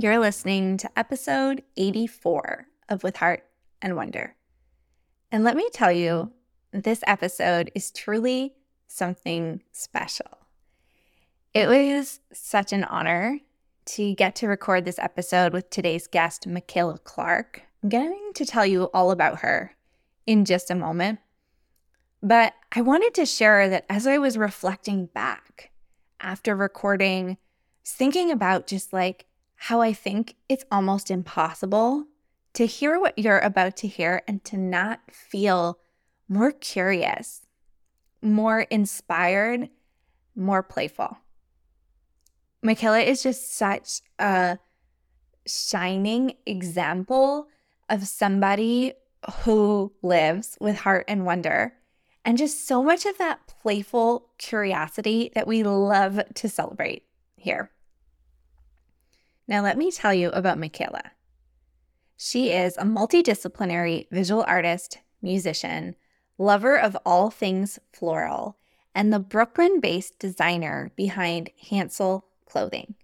You're listening to episode 84 of With Heart and Wonder. And let me tell you, this episode is truly something special. It was such an honor to get to record this episode with today's guest, Mikaela Clark. I'm going to tell you all about her in just a moment. But I wanted to share that as I was reflecting back after recording, thinking about just like how I think it's almost impossible to hear what you're about to hear and to not feel more curious, more inspired, more playful. Mikaela is just such a shining example of somebody who lives with heart and wonder and just so much of that playful curiosity that we love to celebrate here. Now, let me tell you about Mikaela. She is a multidisciplinary visual artist, musician, lover of all things floral, and the Brooklyn based designer behind Hansel Clothing.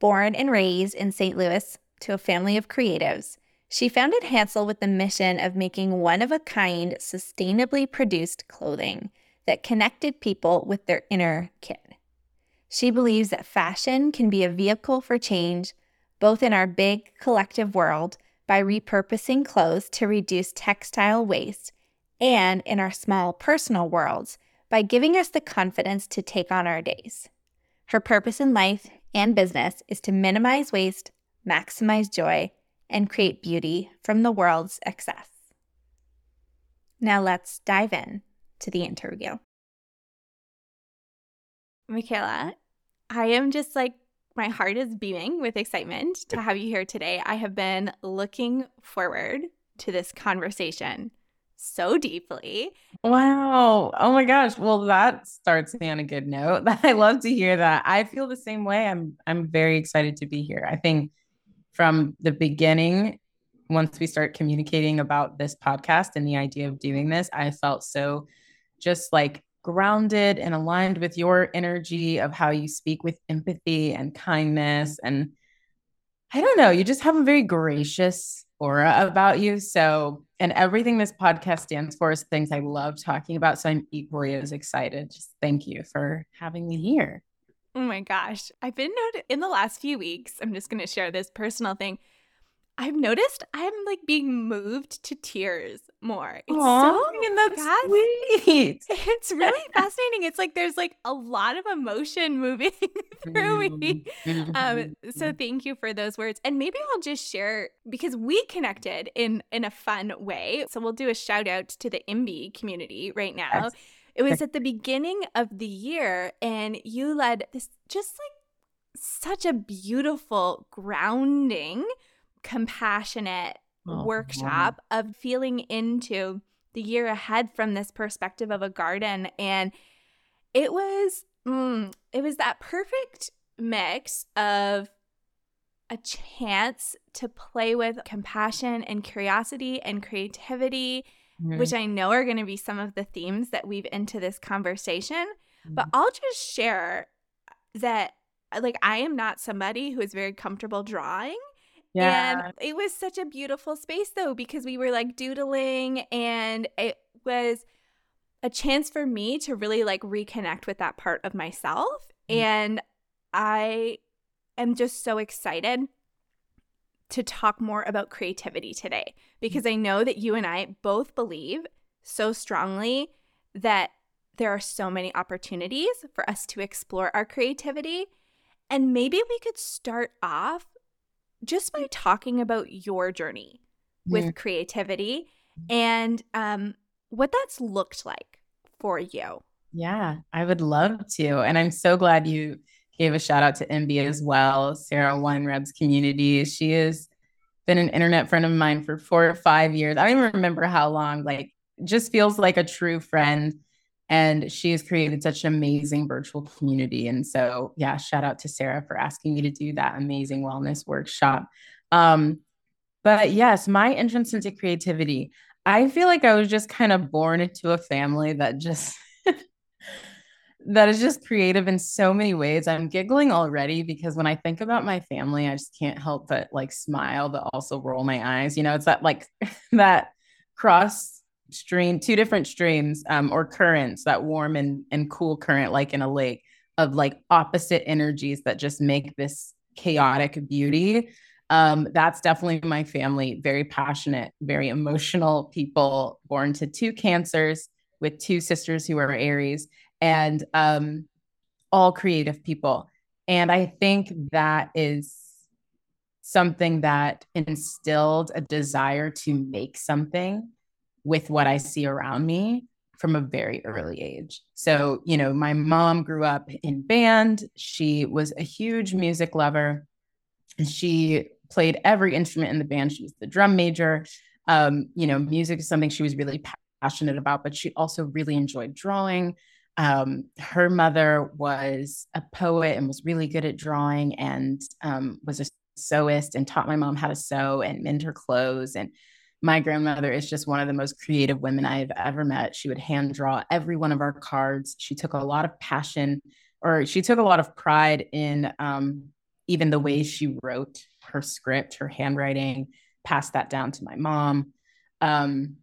Born and raised in St. Louis to a family of creatives, she founded Hansel with the mission of making one of a kind, sustainably produced clothing that connected people with their inner kid. She believes that fashion can be a vehicle for change, both in our big collective world by repurposing clothes to reduce textile waste, and in our small personal worlds by giving us the confidence to take on our days. Her purpose in life and business is to minimize waste, maximize joy, and create beauty from the world's excess. Now let's dive in to the interview. Mikaela, I am just like, my heart is beaming with excitement to have you here today. I have been looking forward to this conversation so deeply. Wow. Oh my gosh. Well, that starts me on a good note. I love to hear that. I feel the same way. I'm I'm very excited to be here. I think from the beginning once we start communicating about this podcast and the idea of doing this, I felt so just like grounded and aligned with your energy of how you speak with empathy and kindness. And I don't know, you just have a very gracious aura about you. So, and everything this podcast stands for is things I love talking about. So I'm equally as excited. Just thank you for having me here. Oh my gosh. I've been in the last few weeks. I'm just going to share this personal thing. I've noticed I'm like being moved to tears more. It's Aww, so and that's sweet. It's really fascinating. It's like there's like a lot of emotion moving through me. Mm-hmm. Um, so thank you for those words. And maybe I'll just share because we connected in in a fun way. So we'll do a shout out to the IMBY community right now. Yes. It was at the beginning of the year, and you led this just like such a beautiful grounding compassionate oh, workshop wow. of feeling into the year ahead from this perspective of a garden and it was mm, it was that perfect mix of a chance to play with compassion and curiosity and creativity mm-hmm. which i know are going to be some of the themes that weave into this conversation mm-hmm. but i'll just share that like i am not somebody who is very comfortable drawing yeah. And it was such a beautiful space though, because we were like doodling and it was a chance for me to really like reconnect with that part of myself. Mm. And I am just so excited to talk more about creativity today because I know that you and I both believe so strongly that there are so many opportunities for us to explore our creativity. And maybe we could start off just by talking about your journey with mm. creativity and um, what that's looked like for you. Yeah, I would love to. And I'm so glad you gave a shout out to IMBY as well, Sarah One Rebs community. She has been an internet friend of mine for four or five years. I don't even remember how long, like, just feels like a true friend. And she has created such an amazing virtual community. And so, yeah, shout out to Sarah for asking me to do that amazing wellness workshop. Um, but yes, my entrance into creativity, I feel like I was just kind of born into a family that just that is just creative in so many ways. I'm giggling already because when I think about my family, I just can't help but like smile, but also roll my eyes. You know, it's that like that cross stream, two different streams um, or currents, that warm and, and cool current, like in a lake of like opposite energies that just make this chaotic beauty. Um, that's definitely my family, very passionate, very emotional people born to two cancers with two sisters who are Aries and um, all creative people. And I think that is something that instilled a desire to make something with what I see around me from a very early age. So, you know, my mom grew up in band. She was a huge music lover. And she played every instrument in the band. She was the drum major. Um, you know, music is something she was really passionate about, but she also really enjoyed drawing um, her mother was a poet and was really good at drawing and um, was a sewist and taught my mom how to sew and mend her clothes. And my grandmother is just one of the most creative women I've ever met. She would hand draw every one of our cards. She took a lot of passion or she took a lot of pride in um, even the way she wrote her script, her handwriting, passed that down to my mom. Um,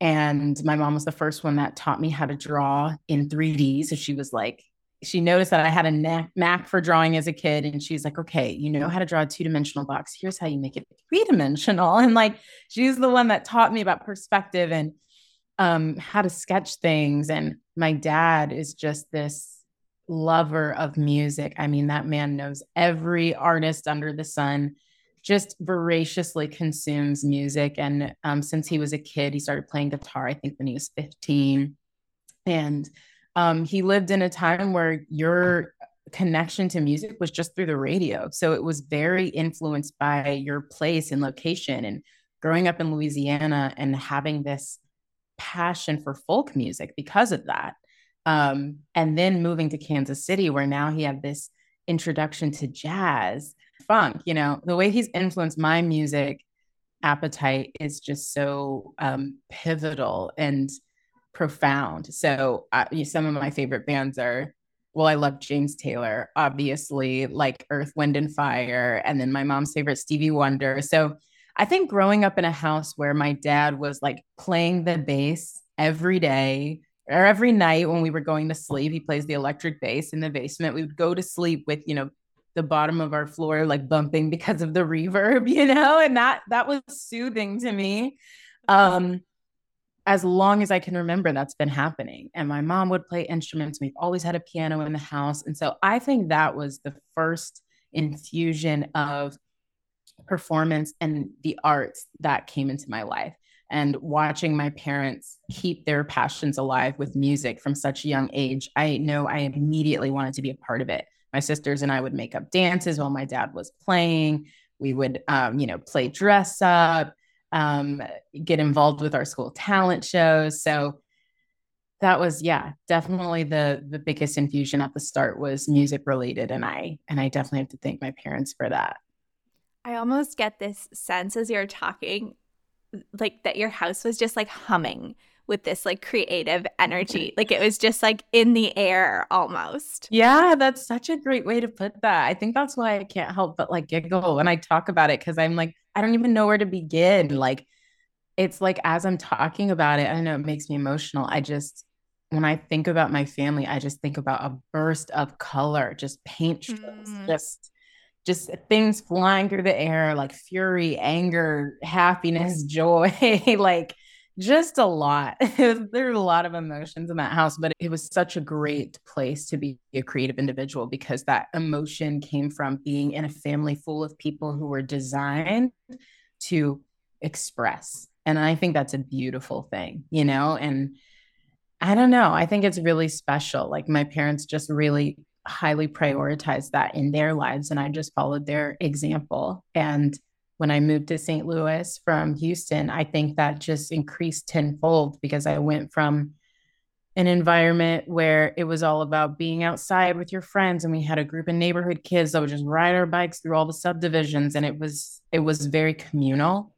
and my mom was the first one that taught me how to draw in 3D. So she was like, she noticed that I had a knack, for drawing as a kid. And she's like, okay, you know how to draw a two dimensional box. Here's how you make it three dimensional. And like, she's the one that taught me about perspective and um, how to sketch things. And my dad is just this lover of music. I mean, that man knows every artist under the sun just voraciously consumes music. And um, since he was a kid, he started playing guitar, I think, when he was 15. And um, he lived in a time where your connection to music was just through the radio. So it was very influenced by your place and location. And growing up in Louisiana and having this passion for folk music because of that. Um, and then moving to Kansas City, where now he had this introduction to jazz funk you know the way he's influenced my music appetite is just so um, pivotal and profound so uh, some of my favorite bands are well i love james taylor obviously like earth wind and fire and then my mom's favorite stevie wonder so i think growing up in a house where my dad was like playing the bass every day or every night when we were going to sleep he plays the electric bass in the basement we would go to sleep with you know the bottom of our floor like bumping because of the reverb, you know, and that that was soothing to me. Um as long as I can remember that's been happening. And my mom would play instruments. We've always had a piano in the house. And so I think that was the first infusion of performance and the arts that came into my life. And watching my parents keep their passions alive with music from such a young age, I know I immediately wanted to be a part of it my sisters and I would make up dances while my dad was playing. We would, um, you know, play dress up, um, get involved with our school talent shows. So that was, yeah, definitely the the biggest infusion at the start was music related, and I and I definitely have to thank my parents for that. I almost get this sense as you're talking, like that your house was just like humming with this like creative energy. Like it was just like in the air almost. Yeah, that's such a great way to put that. I think that's why I can't help but like giggle when I talk about it because I'm like, I don't even know where to begin. Like, it's like as I'm talking about it, I know it makes me emotional. I just, when I think about my family, I just think about a burst of color, just paint strokes, mm. just just things flying through the air like fury, anger, happiness, joy, like just a lot. There's a lot of emotions in that house, but it was such a great place to be a creative individual because that emotion came from being in a family full of people who were designed to express. And I think that's a beautiful thing, you know? And I don't know. I think it's really special. Like my parents just really highly prioritized that in their lives. And I just followed their example. And when I moved to St. Louis from Houston, I think that just increased tenfold because I went from an environment where it was all about being outside with your friends and we had a group of neighborhood kids that would just ride our bikes through all the subdivisions and it was it was very communal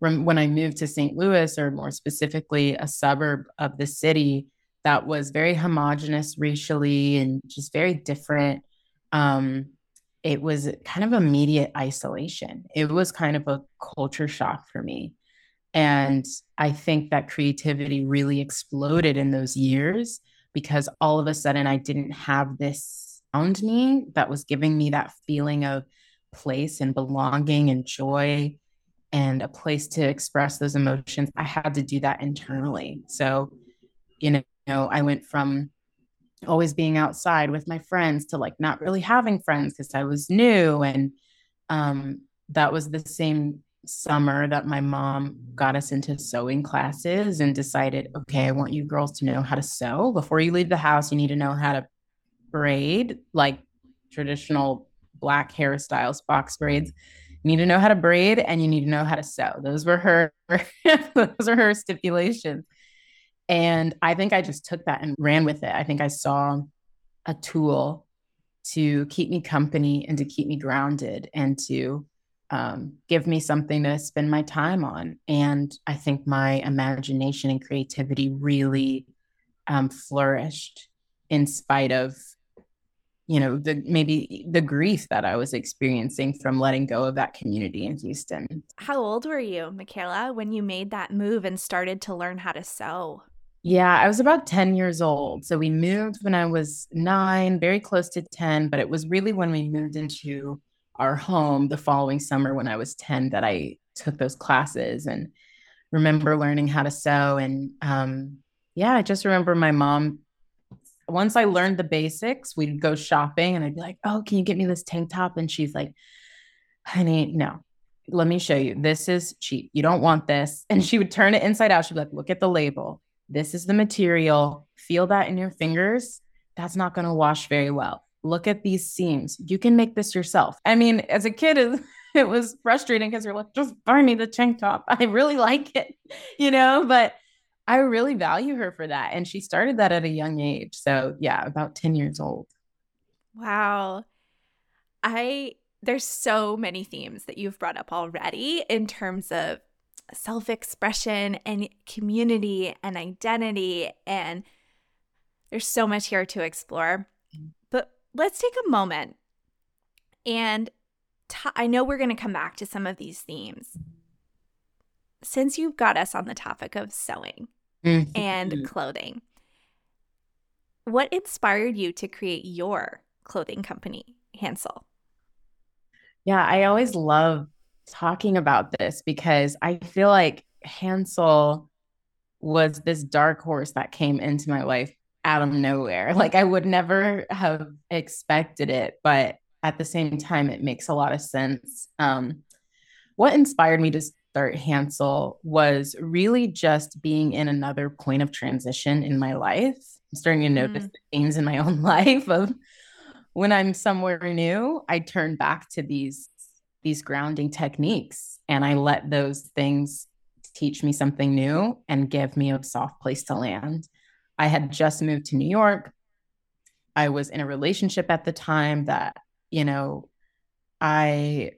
when i moved to st louis or more specifically a suburb of the city that was very homogenous racially and just very different um, it was kind of immediate isolation it was kind of a culture shock for me and I think that creativity really exploded in those years because all of a sudden I didn't have this around me that was giving me that feeling of place and belonging and joy and a place to express those emotions. I had to do that internally. So, you know, I went from always being outside with my friends to like not really having friends because I was new. And um, that was the same summer that my mom got us into sewing classes and decided, okay, I want you girls to know how to sew. Before you leave the house, you need to know how to braid, like traditional black hairstyles, box braids. You need to know how to braid and you need to know how to sew. Those were her those are her stipulations. And I think I just took that and ran with it. I think I saw a tool to keep me company and to keep me grounded and to um, give me something to spend my time on. And I think my imagination and creativity really um, flourished in spite of, you know, the maybe the grief that I was experiencing from letting go of that community in Houston. How old were you, Mikaela, when you made that move and started to learn how to sew? Yeah, I was about 10 years old. So we moved when I was nine, very close to 10, but it was really when we moved into our home the following summer when I was 10 that I took those classes and remember learning how to sew. And um, yeah, I just remember my mom. Once I learned the basics, we'd go shopping and I'd be like, Oh, can you get me this tank top? And she's like, Honey, no, let me show you. This is cheap. You don't want this. And she would turn it inside out. She'd be like, Look at the label. This is the material. Feel that in your fingers. That's not going to wash very well look at these seams. You can make this yourself. I mean, as a kid, it was frustrating because you're like, just buy me the tank top. I really like it, you know, but I really value her for that. And she started that at a young age. So, yeah, about 10 years old. Wow. I, there's so many themes that you've brought up already in terms of self expression and community and identity. And there's so much here to explore But let's take a moment and t- I know we're going to come back to some of these themes. Since you've got us on the topic of sewing mm-hmm. and clothing, what inspired you to create your clothing company, Hansel? Yeah, I always love talking about this because I feel like Hansel was this dark horse that came into my life out of nowhere. Like I would never have expected it, but at the same time, it makes a lot of sense. Um, what inspired me to start Hansel was really just being in another point of transition in my life. I'm starting to notice mm. things in my own life of when I'm somewhere new, I turn back to these these grounding techniques and I let those things teach me something new and give me a soft place to land. I had just moved to New York. I was in a relationship at the time that, you know, I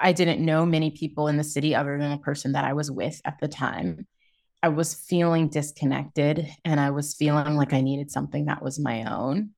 I didn't know many people in the city other than the person that I was with at the time. I was feeling disconnected and I was feeling like I needed something that was my own.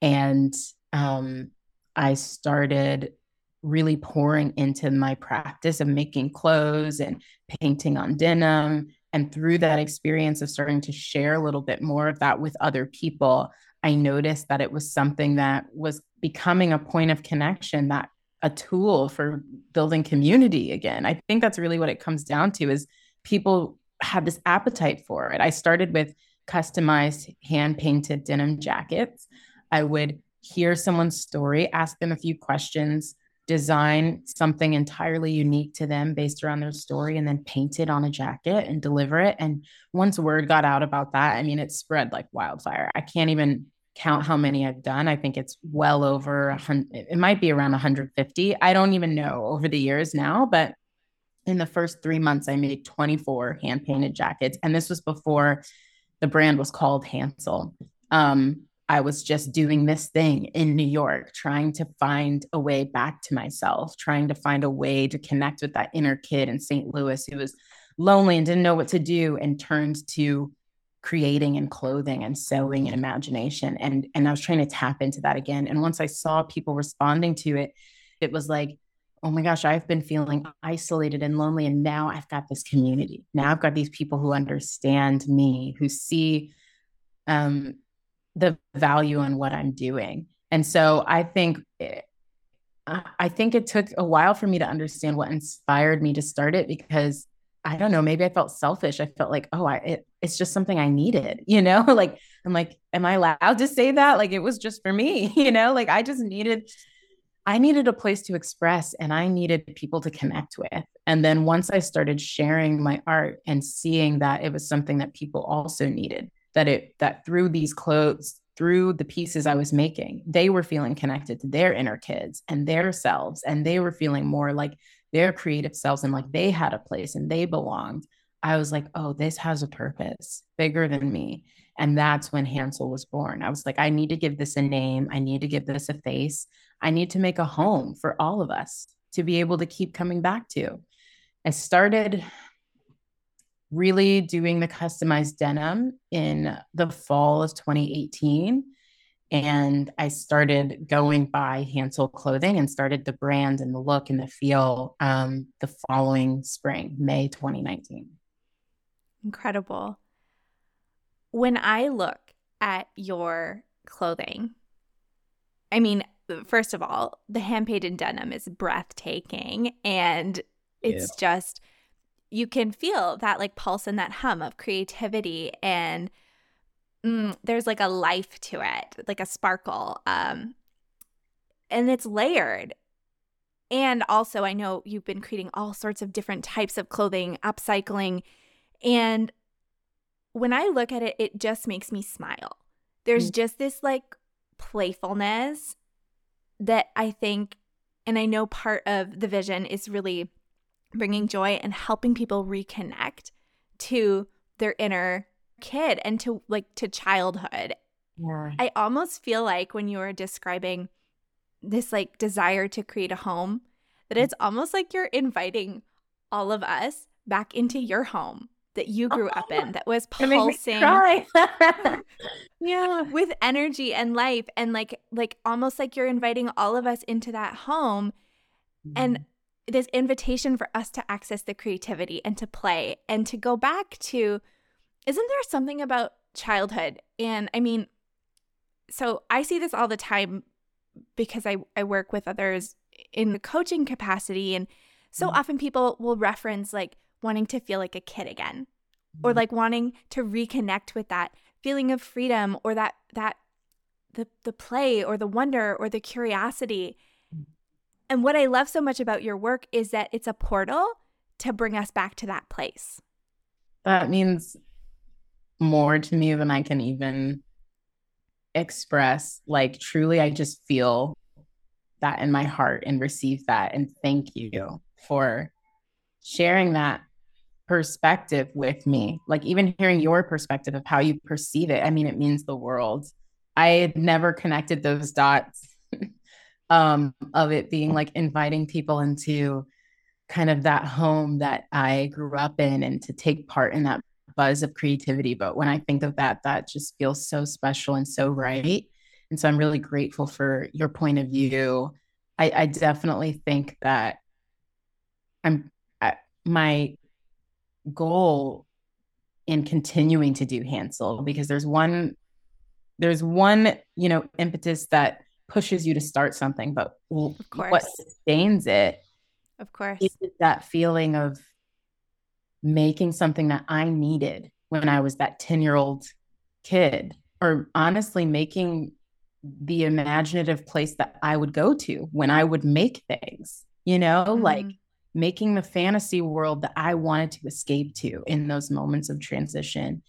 And um, I started really pouring into my practice of making clothes and painting on denim and through that experience of starting to share a little bit more of that with other people, I noticed that it was something that was becoming a point of connection, that a tool for building community again. I think that's really what it comes down to is people have this appetite for it. I started with customized hand painted denim jackets. I would hear someone's story, ask them a few questions, design something entirely unique to them based around their story and then paint it on a jacket and deliver it. And once word got out about that, I mean, it spread like wildfire. I can't even count how many I've done. I think it's well over a hundred, it might be around 150. I don't even know over the years now, but in the first three months, I made 24 hand painted jackets. And this was before the brand was called Hansel. Um, I was just doing this thing in New York, trying to find a way back to myself, trying to find a way to connect with that inner kid in St. Louis who was lonely and didn't know what to do and turned to creating and clothing and sewing and imagination. And, and I was trying to tap into that again. And once I saw people responding to it, it was like, oh my gosh, I've been feeling isolated and lonely. And now I've got this community. Now I've got these people who understand me, who see um, the value in what I'm doing. And so I think eh, it, I think it took a while for me to understand what inspired me to start it because I don't know, maybe I felt selfish. I felt like, oh, I it, it's just something I needed, you know? like I'm like, am I allowed to say that? Like it was just for me, you know? Like I just needed I needed a place to express and I needed people to connect with. And then once I started sharing my art and seeing that it was something that people also needed, that it that through these clothes, through the pieces I was making, they were feeling connected to their inner kids and their selves and they were feeling more like their creative selves and like they had a place and they belonged. I was like, oh, this has a purpose bigger than me. And that's when Hansel was born. I was like, I need to give this a name. I need to give this a face. I need to make a home for all of us to be able to keep coming back to. I started really doing the customized denim in the fall of 2018. And I started going by Hansel clothing and started the brand and the look and the feel um, the following spring, May 2019. Incredible. When I look at your clothing, I mean, first of all, the hand painted denim is breathtaking and it's yeah. just you can feel that like pulse and that hum of creativity and mm, there's like a life to it, like a sparkle. Um and it's layered. And also I know you've been creating all sorts of different types of clothing, upcycling and when I look at it it just makes me smile. There's mm. just this like playfulness that I think, and I know part of the vision is really bringing joy and helping people reconnect to their inner kid and to like to childhood. Yeah. I almost feel like when you were describing this like desire to create a home, that it's almost like you're inviting all of us back into your home that you grew oh, up in that was pulsing yeah with energy and life and like like almost like you're inviting all of us into that home mm-hmm. and this invitation for us to access the creativity and to play and to go back to isn't there something about childhood and i mean so i see this all the time because i, I work with others in the coaching capacity and so mm-hmm. often people will reference like wanting to feel like a kid again or mm-hmm. like wanting to reconnect with that feeling of freedom or that that the the play or the wonder or the curiosity. And what I love so much about your work is that it's a portal to bring us back to that place. That means more to me than I can even express. Like truly I just feel that in my heart and receive that and thank you for sharing that perspective with me. Like even hearing your perspective of how you perceive it, I mean, it means the world. I had never connected those dots um, of it being like inviting people into kind of that home that I grew up in and to take part in that buzz of creativity. But when I think of that, that just feels so special and so right. And so I'm really grateful for your point of view. I, I definitely think that I'm I, my goal in continuing to do Hansel because there's one there's one you know impetus that pushes you to start something but what sustains it of course is that feeling of making something that I needed when I was that 10 year old kid or honestly making the imaginative place that I would go to when I would make things you know mm-hmm. like making the fantasy world that I wanted to escape to in those moments of transition.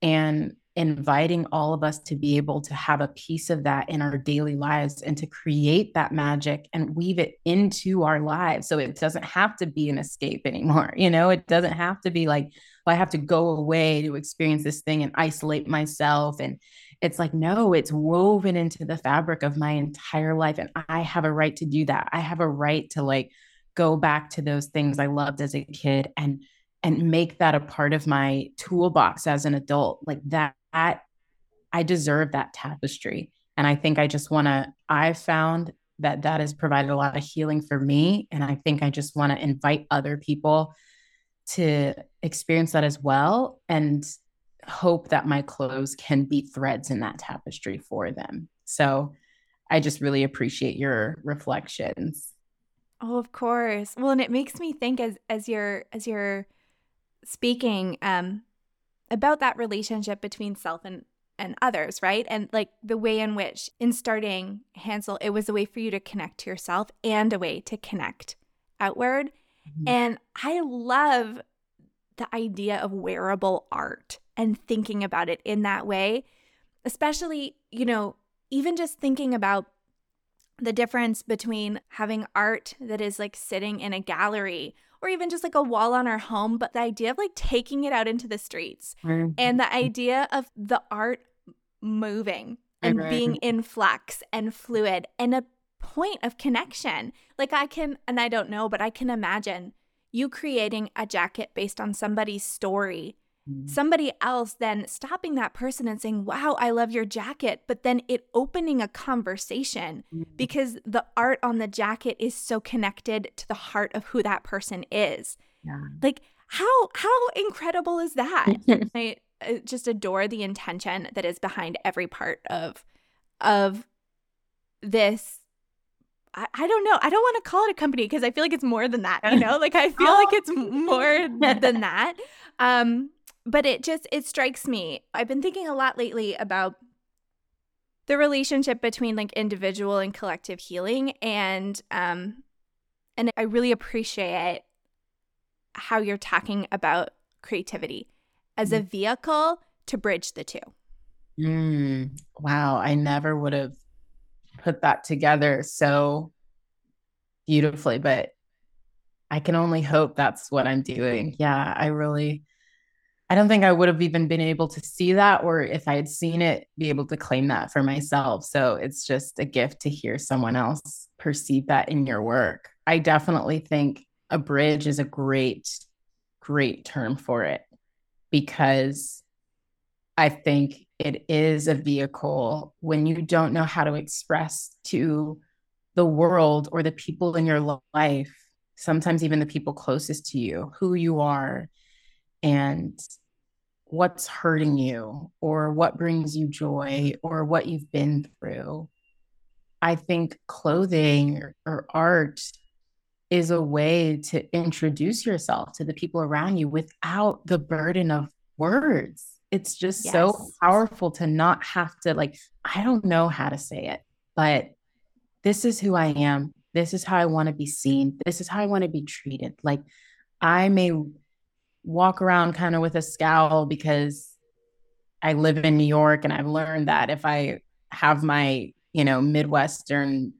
And inviting all of us to be able to have a piece of that in our daily lives and to create that magic and weave it into our lives. So it doesn't have to be an escape anymore you know? It doesn't have to be like well, i have to go away to experience this thing and isolate myself. And it's like no it's woven into the fabric of my entire life and i have a right to do that. I have a right to like go back to those things i loved as a kid and and make that a part of my toolbox as an adult. Like that I deserve that tapestry. And I think I just want to, I've found that that has provided a lot of healing for me. And I think I just want to invite other people to experience that as well and hope that my clothes can be threads in that tapestry for them. So I just really appreciate your reflections. Oh, of course. Well, and it makes me think as as you're as you're speaking, um, about that relationship between self and and others, right? And like the way in which in starting Hansel, it was a way for you to connect to yourself and a way to connect outward. Mm-hmm. And I love the idea of wearable art and thinking about it in that way, especially, you know, even just thinking about the difference between having art that is like sitting in a gallery or even just like a wall on our home, but the idea of like taking it out into the streets mm-hmm. and the idea of the art moving and being in flux and fluid and a point of connection. Like I can, and I don't know, but I can imagine you creating a jacket based on somebody's story. Somebody else then stopping that person and saying, Wow, I love your jacket, but then it opening a conversation mm-hmm. because the art on the jacket is so connected to the heart of who that person is. Yeah. Like, how how incredible is that? I, I just adore the intention that is behind every part of of this I, I don't know. I don't want to call it a company because I feel like it's more than that, you know? Like I feel oh. like it's more than that. Um but it just it strikes me. I've been thinking a lot lately about the relationship between like individual and collective healing and um and I really appreciate how you're talking about creativity as a mm. vehicle to bridge the two. Mm, wow, I never would have put that together so beautifully, but I can only hope that's what I'm doing. Yeah, I really I don't think I would have even been able to see that, or if I had seen it, be able to claim that for myself. So it's just a gift to hear someone else perceive that in your work. I definitely think a bridge is a great, great term for it because I think it is a vehicle when you don't know how to express to the world or the people in your life, sometimes even the people closest to you, who you are and what's hurting you or what brings you joy or what you've been through. I think clothing or, or, art is a way to introduce yourself to the people around you without the burden of words. It's just yes. so powerful to not have to, like, I don't know how to say it, but this is who I am. This is how I want to be seen. This is how I want to be treated. Like, I may walk around kind of with a scowl because I live in New York and I've learned that if I have my, you know, Midwestern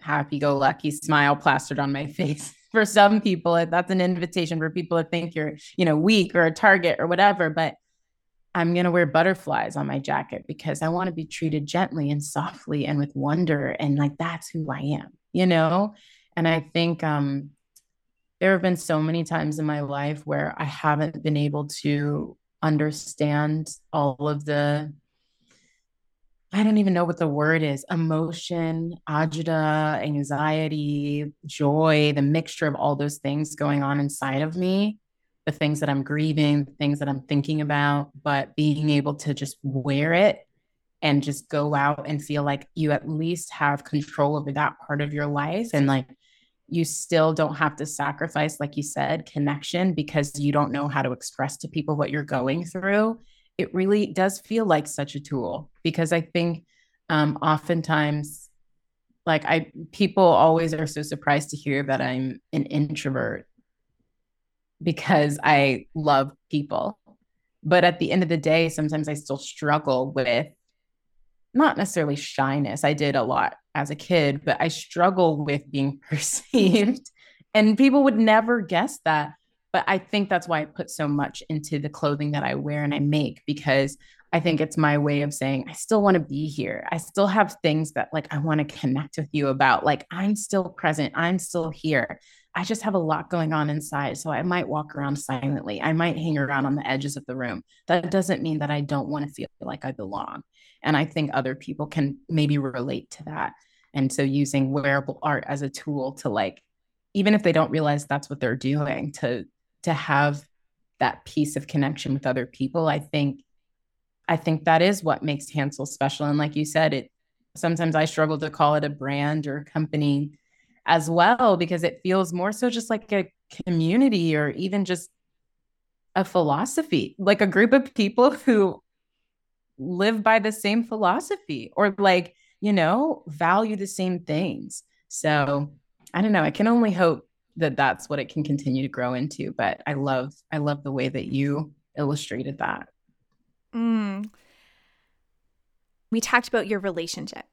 happy go lucky smile plastered on my face, for some people, that's an invitation for people to think you're, you know, weak or a target or whatever. But I'm going to wear butterflies on my jacket because I want to be treated gently and softly and with wonder. And like, that's who I am, you know? And I think, um, there have been so many times in my life where I haven't been able to understand all of the I don't even know what the word is emotion, agita, anxiety, joy, the mixture of all those things going on inside of me, the things that I'm grieving, the things that I'm thinking about, but being able to just wear it and just go out and feel like you at least have control over that part of your life and like you still don't have to sacrifice, like you said, connection because you don't know how to express to people what you're going through. It really does feel like such a tool because I think um, oftentimes, like I, people always are so surprised to hear that I'm an introvert because I love people. But at the end of the day, sometimes I still struggle with not necessarily shyness. I did a lot as a kid, but I struggle with being perceived. and people would never guess that. But I think that's why I put so much into the clothing that I wear and I make because I think it's my way of saying, I still want to be here. I still have things that like I want to connect with you about. Like I'm still present. I'm still here. I just have a lot going on inside. So I might walk around silently. I might hang around on the edges of the room. That doesn't mean that I don't want to feel like I belong. And I think other people can maybe relate to that. And so using wearable art as a tool to like, even if they don't realize that's what they're doing, to to have that piece of connection with other people, I think I think that is what makes Hansel special. And like you said, it sometimes I struggle to call it a brand or a company as well because it feels more so just like a community or even just a philosophy, like a group of people who live by the same philosophy or like, you know, value the same things. So I don't know. I can only hope that that's what it can continue to grow into. But I love, I love the way that you illustrated that. Mm. We talked about your relationship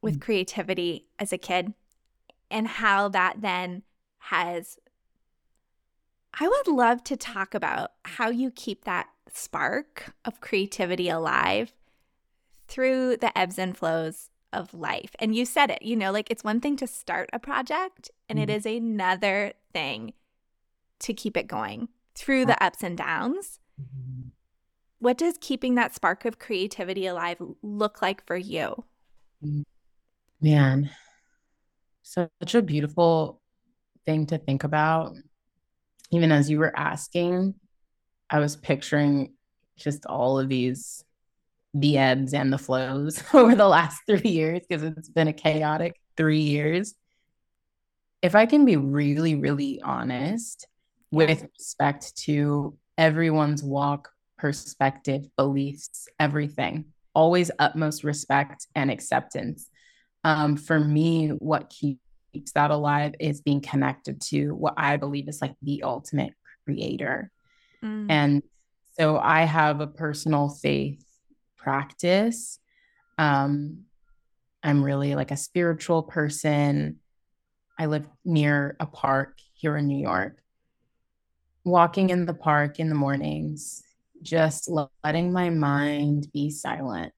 with mm. creativity as a kid and how that then has. I would love to talk about how you keep that spark of creativity alive through the ebbs and flows of life. And you said it, you know, like it's one thing to start a project, and mm-hmm. it is another thing to keep it going through the ups and downs. Mm-hmm. What does keeping that spark of creativity alive look like for you? Man, such a beautiful thing to think about. Even as you were asking, I was picturing just all of these the ebbs and the flows over the last three years because it's been a chaotic three years. If I can be really, really honest with respect to everyone's walk, perspective, beliefs, everything, always utmost respect and acceptance. Um, for me, what keeps that alive is being connected to what I believe is like the ultimate creator. Mm. And so I have a personal faith practice. Um, I'm really like a spiritual person. I live near a park here in New York. Walking in the park in the mornings, just letting my mind be silent.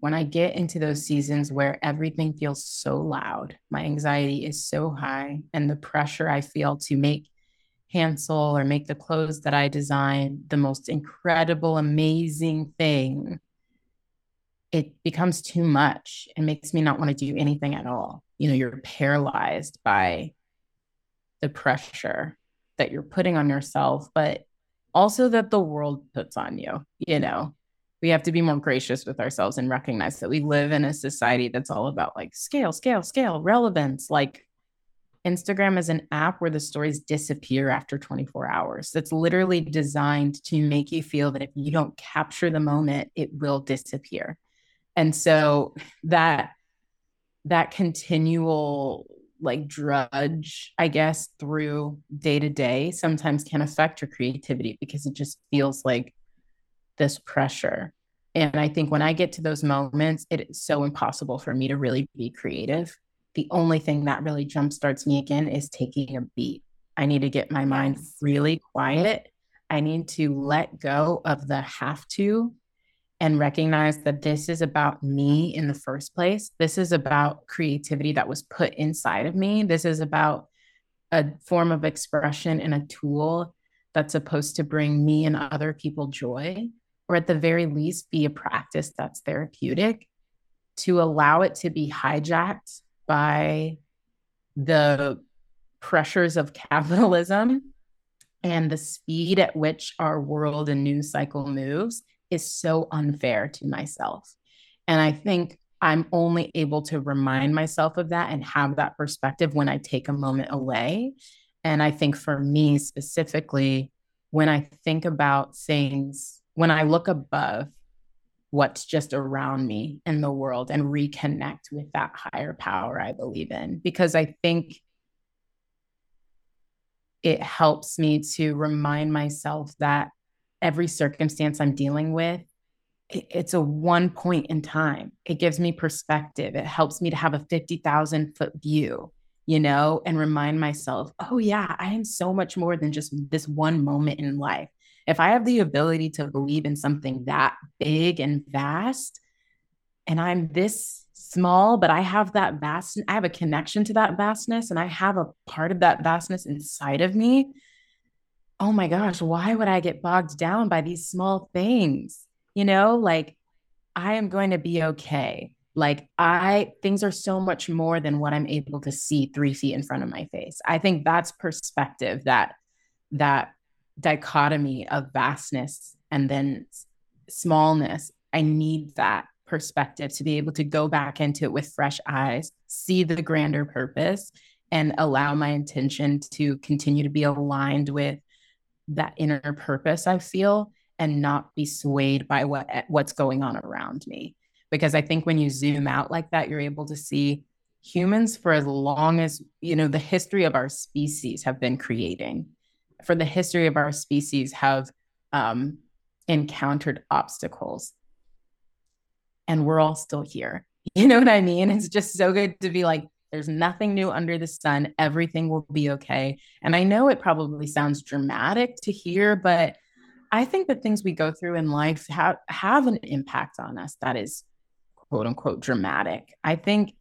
When I get into those seasons where everything feels so loud, my anxiety is so high, and the pressure I feel to make Hansel or make the clothes that I design the most incredible, amazing thing it becomes too much and makes me not want to do anything at all. You know, you're paralyzed by the pressure that you're putting on yourself, but also that the world puts on you. You know, we have to be more gracious with ourselves and recognize that we live in a society that's all about like scale, scale, scale, relevance. Like Instagram is an app where the stories disappear after 24 hours. That's literally designed to make you feel that if you don't capture the moment, it will disappear and so that that continual like drudge i guess through day to day sometimes can affect your creativity because it just feels like this pressure. And i think when i get to those moments it is so impossible for me to really be creative. The only thing that really jumpstarts me again is taking a beat. I need to get my mind really quiet. I need to let go of the have to and recognize that this is about me in the first place. This is about creativity that was put inside of me. This is about a form of expression and a tool that's supposed to bring me and other people joy, or at the very least, be a practice that's therapeutic. To allow it to be hijacked by the pressures of capitalism and the speed at which our world and news cycle moves is so unfair to myself. And I think I'm only able to remind myself of that and have that perspective when I take a moment away. And I think for me specifically, when I think about things, when I look above what's just around me in the world and reconnect with that higher power I believe in, because I think it helps me to remind myself that every circumstance I'm dealing with, it's a one point in time. It gives me perspective. It helps me to have a 50,000 foot view, you know, and remind myself, oh, yeah, I am so much more than just this one moment in life. If I have the ability to believe in something that big and vast, and I'm this small, but I have that vast, I have a connection to that vastness, and I have a part of that vastness inside of me. Oh my gosh, why would I get bogged down by these small things? you know, like I am going to be okay. Like I things are so much more than what I'm able to see three feet in front of my face. I think that's perspective that that dichotomy of vastness and then smallness. I need that perspective to be able to go back into it with fresh eyes, see the grander purpose, and allow my intention to continue to be aligned with that inner purpose I feel and not be swayed by what eh, what's going on around me because i think when you zoom out like that you're able to see humans for as long as you know the history of our species have been creating for the history of our species have um, encountered obstacles. And we're all still here. You know what i mean? It's just so good to be like there's nothing new under the sun. Everything will be okay. And i know it probably sounds dramatic to hear but I think the things we go through in life have have an impact on us that is quote unquote dramatic. I think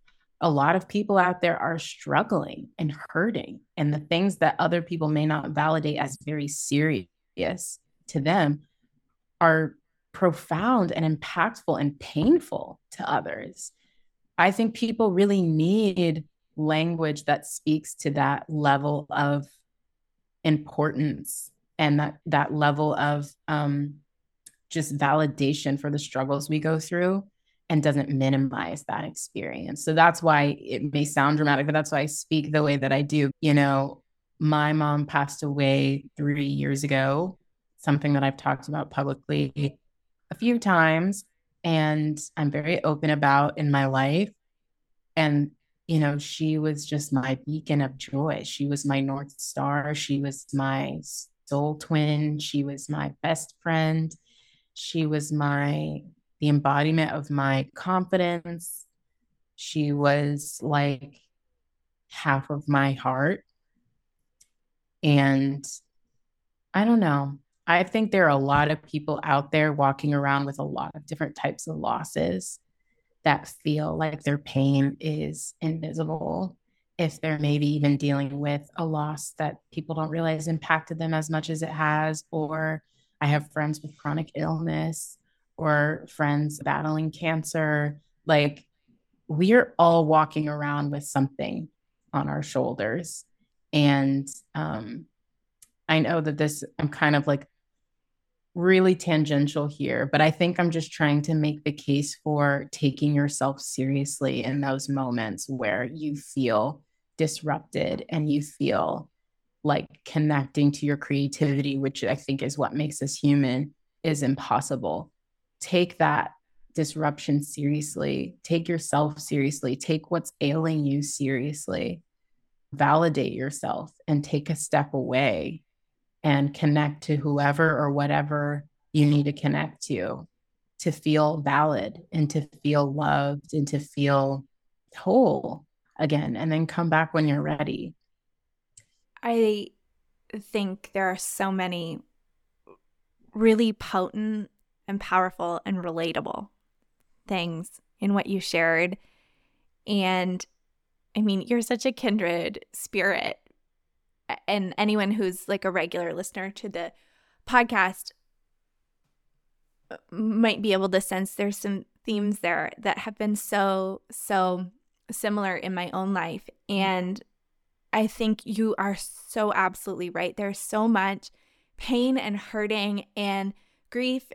a lot of people out there are struggling and hurting and the things that other people may not validate as very serious to them are profound and impactful and painful to others. I think people really need language that speaks to that level of importance and that that level of um, just validation for the struggles we go through and doesn't minimize that experience. So that's why it may sound dramatic, but that's why I speak the way that I do. You know, my mom passed away three years ago, something that I've talked about publicly a few times, and I'm very open about in my life. And, you know, she was just my beacon of joy. She was my North Star. She was my soul twin. She was my best friend. She was my the embodiment of my confidence. She was like half of my heart. And I don't know. I think there are a lot of people out there walking around with a lot of different types of losses that feel like their pain is invisible if they're maybe even dealing with a loss that people don't realize impacted them as much as it has, or I have friends with chronic illness or friends battling cancer. Like we're all walking around with something on our shoulders. And um, I know that this, I'm kind of like really tangential here, but I think I'm just trying to make the case for taking yourself seriously in those moments where you feel disrupted and you feel like connecting to your creativity, which I think is what makes us human, is impossible. Take that disruption seriously, take yourself seriously, take what's ailing you seriously, validate yourself, and take a step away and connect to whoever or whatever you need to connect to to feel valid and to feel loved and to feel whole again and then come back when you're ready. I think there are so many really potent and powerful and relatable things in what you shared. And I mean, you're such a kindred spirit. And anyone who's like a regular listener to the podcast might be able to sense there's some themes there that have been so, so similar in my own life. And I think you are so absolutely right. There's so much pain and hurting and grief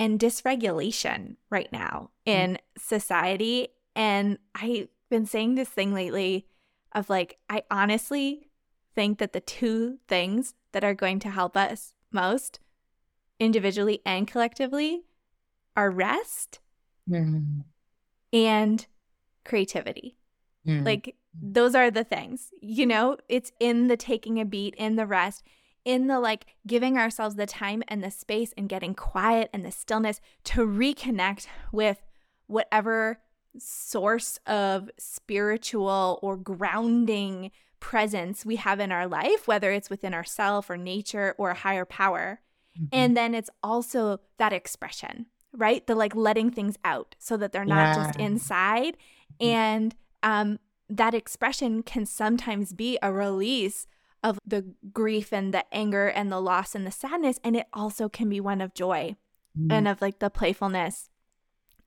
and dysregulation right now mm. in mm. society. And I've been saying this thing lately of like, I honestly think that the two things that are going to help us most individually and collectively are rest mm. and creativity. Mm. Like those are the things, you know, it's in the taking a beat, in the rest, in the like giving ourselves the time and the space and getting quiet and the stillness to reconnect with whatever source of spiritual or grounding presence we have in our life, whether it's within ourself or nature or a higher power. Mm-hmm. And then it's also that expression, right? The like letting things out so that they're not yeah. just inside. And um, that expression can sometimes be a release of the grief and the anger and the loss and the sadness. And it also can be one of joy mm. and of like the playfulness.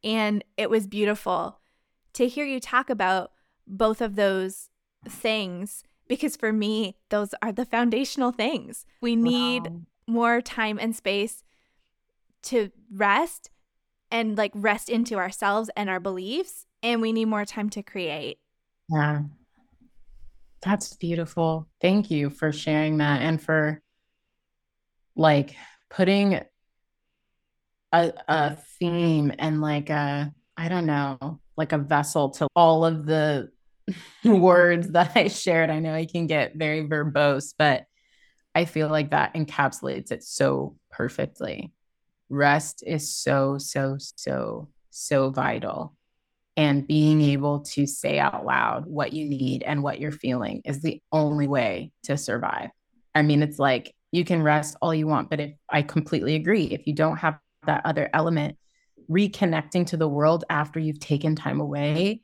And it was beautiful to hear you talk about both of those things because for me, those are the foundational things. We need wow. more time and space to rest and like rest into ourselves and our beliefs. And we need more time to create. Yeah. That's beautiful. Thank you for sharing that and for like putting a a theme and like a I don't know, like a vessel to all of the words that I shared. I know I can get very verbose, but I feel like that encapsulates it so perfectly. Rest is so, so, so, so vital and being able to say out loud what you need and what you're feeling is the only way to survive. I mean, it's like you can rest all you want, but if I completely agree, if you don't have that other element, reconnecting to the world after you've taken time away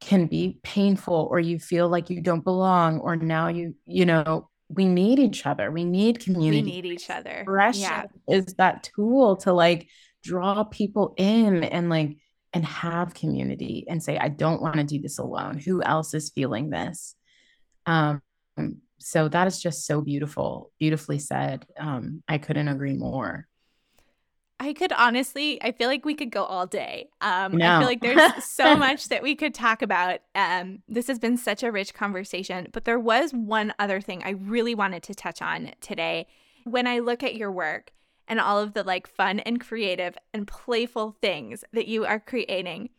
can be painful or you feel like you don't belong or now you you know we need each other. We need community. we need each other. Expression yeah. is that tool to like draw people in and like and have community and say, I don't want to do this alone. Who else is feeling this? Um, so that is just so beautiful, beautifully said. Um, I couldn't agree more. I could honestly, I feel like we could go all day. Um, no. I feel like there's so much that we could talk about. Um, this has been such a rich conversation, but there was one other thing I really wanted to touch on today. When I look at your work, and all of the like fun and creative and playful things that you are creating,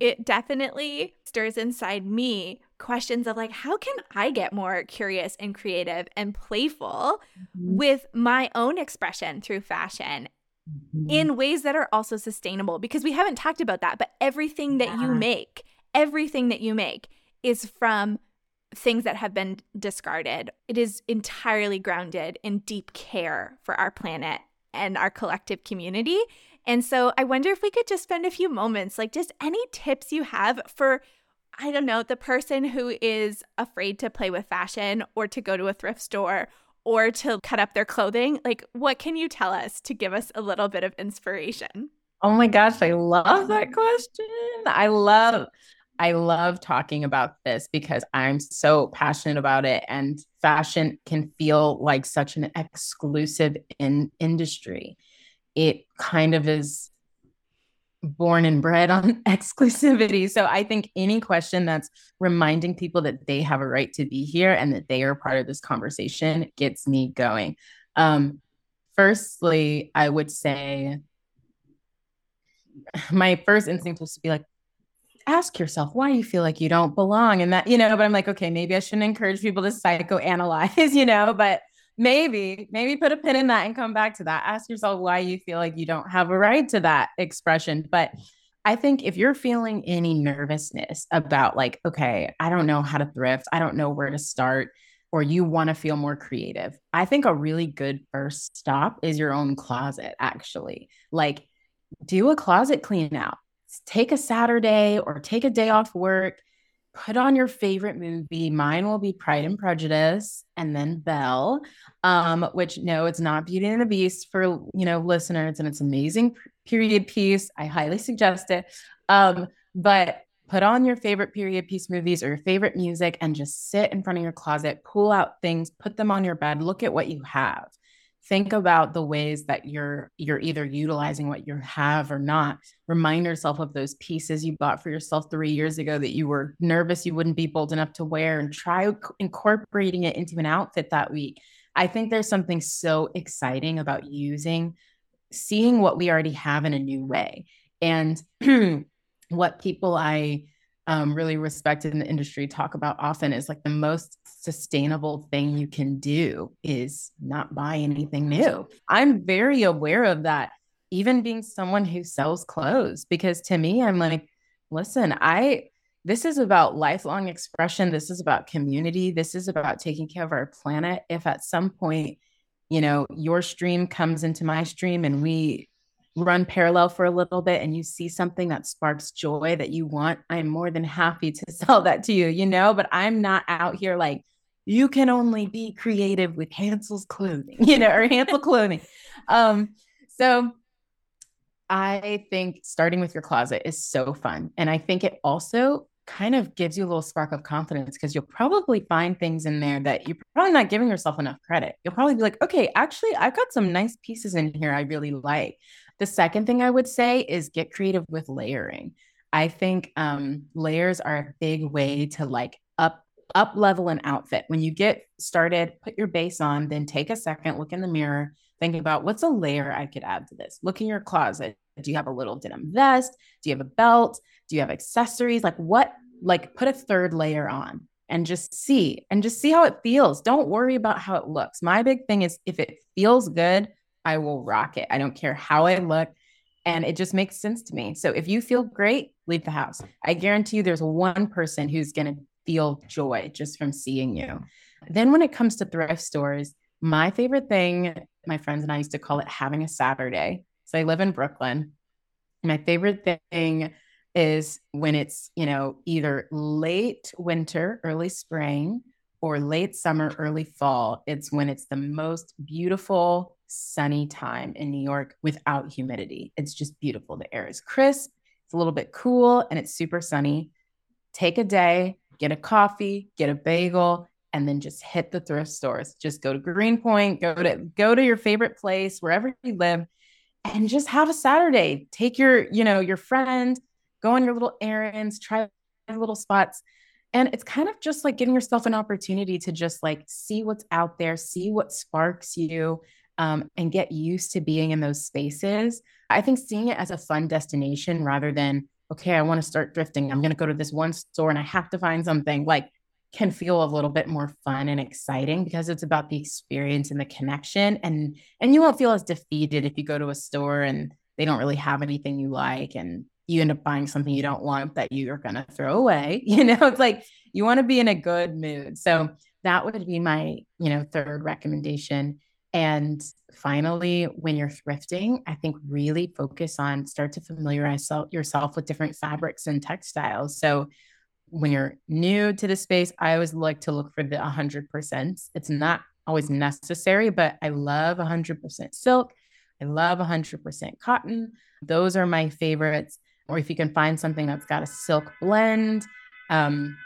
it definitely stirs inside me questions of like, how can I get more curious and creative and playful mm-hmm. with my own expression through fashion? Mm-hmm. In ways that are also sustainable, because we haven't talked about that, but everything that yeah. you make, everything that you make is from things that have been discarded. It is entirely grounded in deep care for our planet and our collective community. And so I wonder if we could just spend a few moments, like just any tips you have for, I don't know, the person who is afraid to play with fashion or to go to a thrift store or to cut up their clothing. Like, what can you tell us to give us a little bit of inspiration? Oh my gosh, I love that question. I love I love talking about this because I'm so passionate about it and fashion can feel like such an exclusive in industry. It kind of is born and bred on exclusivity. So I think any question that's reminding people that they have a right to be here and that they are part of this conversation gets me going. Um, firstly, I would say my first instinct was to be like, ask yourself why you feel like you don't belong and that you know but i'm like okay maybe i shouldn't encourage people to psychoanalyze you know but maybe maybe put a pin in that and come back to that. Ask yourself why you feel like you don't have a right to that expression but i think if you're feeling any nervousness about like okay i don't know how to thrift i don't know where to start or you want to feel more creative i think a really good first stop is your own closet actually. Like do a closet clean out take a Saturday or take a day off work, put on your favorite movie. Mine will be Pride and Prejudice and then Belle, um, which no, it's not Beauty and the Beast for you know listeners, and it's amazing period piece. I highly suggest it. Um, but put on your favorite period piece movies or your favorite music and just sit in front of your closet, pull out things, put them on your bed, look at what you have think about the ways that you're you're either utilizing what you have or not. Remind yourself of those pieces you bought for yourself 3 years ago that you were nervous you wouldn't be bold enough to wear and try incorporating it into an outfit that week. I think there's something so exciting about using seeing what we already have in a new way. And what people i um, really respected in the industry talk about often is like the most sustainable thing you can do is not buy anything new. I'm very aware of that, even being someone who sells clothes, because to me, I'm like, listen, I, this is about lifelong expression. This is about community. This is about taking care of our planet. If at some point, you know, your stream comes into my stream and we run parallel for a little bit and you see something that sparks joy that you want, I'm more than happy to sell that to you, you know, but I'm not out here like, you can only be creative with Hansel's clothing, you know, or Hansel clothing. Um, so I think starting with your closet is so fun. And I think it also kind of gives you a little spark of confidence because you'll probably find things in there that you're probably not giving yourself enough credit. You'll probably be like, okay, actually, I've got some nice pieces in here I really like. The second thing I would say is get creative with layering. I think um, layers are a big way to like up up level an outfit. When you get started, put your base on, then take a second, look in the mirror, think about what's a layer I could add to this. Look in your closet. Do you have a little denim vest? Do you have a belt? Do you have accessories? Like what? Like put a third layer on and just see and just see how it feels. Don't worry about how it looks. My big thing is if it feels good, I will rock it. I don't care how I look. And it just makes sense to me. So if you feel great, leave the house. I guarantee you there's one person who's going to feel joy just from seeing you. Then when it comes to thrift stores, my favorite thing, my friends and I used to call it having a Saturday. So I live in Brooklyn. My favorite thing is when it's, you know, either late winter, early spring, or late summer, early fall. It's when it's the most beautiful sunny time in New York without humidity. It's just beautiful. The air is crisp, it's a little bit cool, and it's super sunny. Take a day, get a coffee, get a bagel, and then just hit the thrift stores. Just go to Greenpoint, go to go to your favorite place wherever you live and just have a Saturday. Take your, you know, your friend, go on your little errands, try little spots. And it's kind of just like giving yourself an opportunity to just like see what's out there, see what sparks you, um, and get used to being in those spaces. I think seeing it as a fun destination rather than, okay, I want to start drifting. I'm going to go to this one store and I have to find something like can feel a little bit more fun and exciting because it's about the experience and the connection and and you won't feel as defeated if you go to a store and they don't really have anything you like and you end up buying something you don't want that you're going to throw away you know it's like you want to be in a good mood so that would be my you know third recommendation and finally, when you're thrifting, I think really focus on start to familiarize yourself with different fabrics and textiles. So when you're new to the space, I always like to look for the 100%. It's not always necessary, but I love 100% silk. I love 100% cotton. Those are my favorites. Or if you can find something that's got a silk blend, um,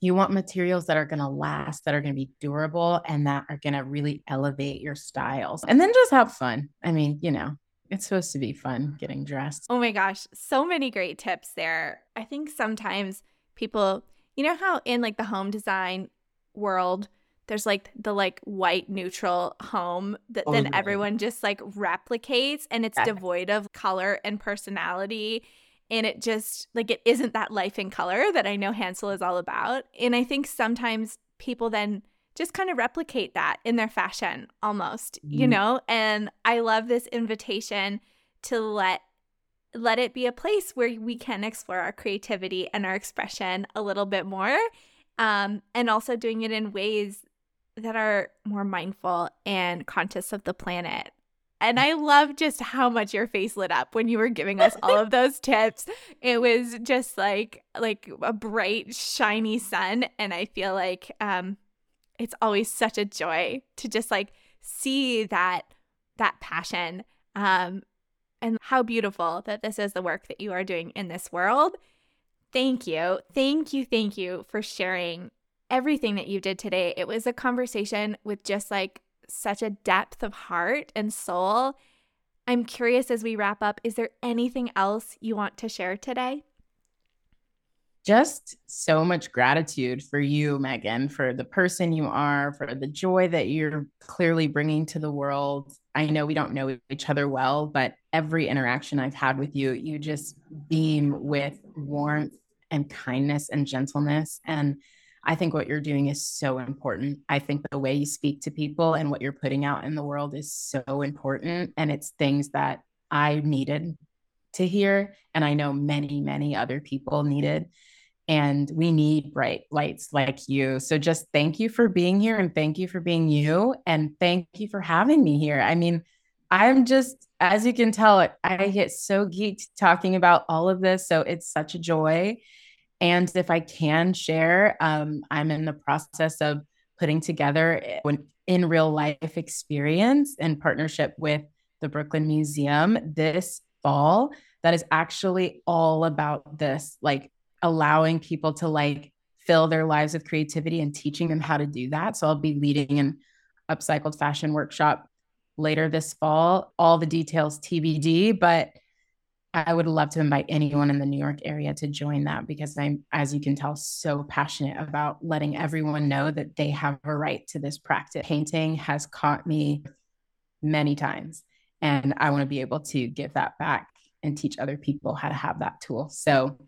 you want materials that are going to last, that are going to be durable, and that are going to really elevate your styles. And then just have fun. I mean, you know, it's supposed to be fun getting dressed. Oh my gosh, so many great tips there. I think sometimes people, you know how in like the home design world, there's like the like white neutral home that oh, then everyone just like replicates and it's yeah. devoid of color and personality and it just like it isn't that life in color that I know Hansel is all about. And I think sometimes people then just kind of replicate that in their fashion almost, mm. you know? And I love this invitation to let let it be a place where we can explore our creativity and our expression a little bit more. Um, and also doing it in ways that are more mindful and conscious of the planet. And I love just how much your face lit up when you were giving us all of those tips. It was just like like a bright, shiny sun. And I feel like um it's always such a joy to just like see that that passion. Um and how beautiful that this is the work that you are doing in this world. Thank you. Thank you. Thank you for sharing everything that you did today. It was a conversation with just like such a depth of heart and soul. I'm curious as we wrap up, is there anything else you want to share today? Just so much gratitude for you, Meghan, for the person you are, for the joy that you're clearly bringing to the world. I know we don't know each other well, but every interaction I've had with you, you just beam with warmth and kindness and gentleness. And I think what you're doing is so important. I think the way you speak to people and what you're putting out in the world is so important. And it's things that I needed to hear. And I know many, many other people needed. And we need bright lights like you. So just thank you for being here and thank you for being you. And thank you for having me here. I mean, I'm just, as you can tell, I get so geeked talking about all of this. So it's such a joy. And if I can share, um, I'm in the process of putting together an in real life experience in partnership with the Brooklyn Museum this fall that is actually all about this like allowing people to like fill their lives with creativity and teaching them how to do that. So I'll be leading an upcycled fashion workshop later this fall. All the details TBD, but I would love to invite anyone in the New York area to join that because I'm, as you can tell, so passionate about letting everyone know that they have a right to this practice. Painting has caught me many times, and I want to be able to give that back and teach other people how to have that tool. So,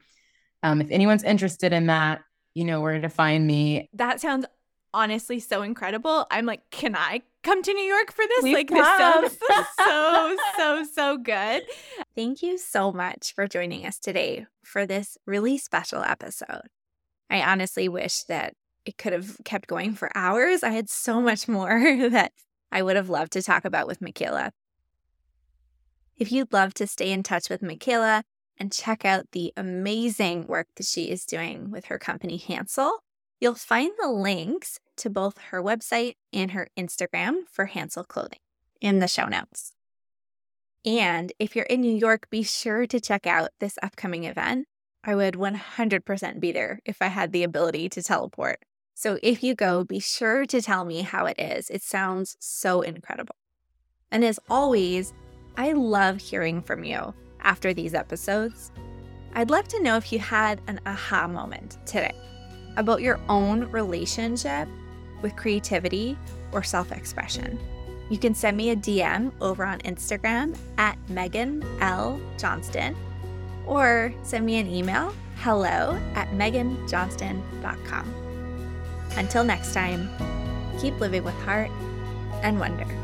um, if anyone's interested in that, you know where to find me. That sounds honestly so incredible. I'm like, can I come to New York for this? like, this sounds so, so, so good. Thank you so much for joining us today for this really special episode. I honestly wish that it could have kept going for hours. I had so much more that I would have loved to talk about with Mikaela. If you'd love to stay in touch with Mikaela and check out the amazing work that she is doing with her company Hansel, You'll find the links to both her website and her Instagram for Hansel Clothing in the show notes. And if you're in New York, be sure to check out this upcoming event. I would 100% be there if I had the ability to teleport. So if you go, be sure to tell me how it is. It sounds so incredible. And as always, I love hearing from you after these episodes. I'd love to know if you had an aha moment today about your own relationship with creativity or self expression. You can send me a DM over on Instagram at Meghan L. Johnston or send me an email hello at meghanjohnston.com. Until next time, keep living with heart and wonder.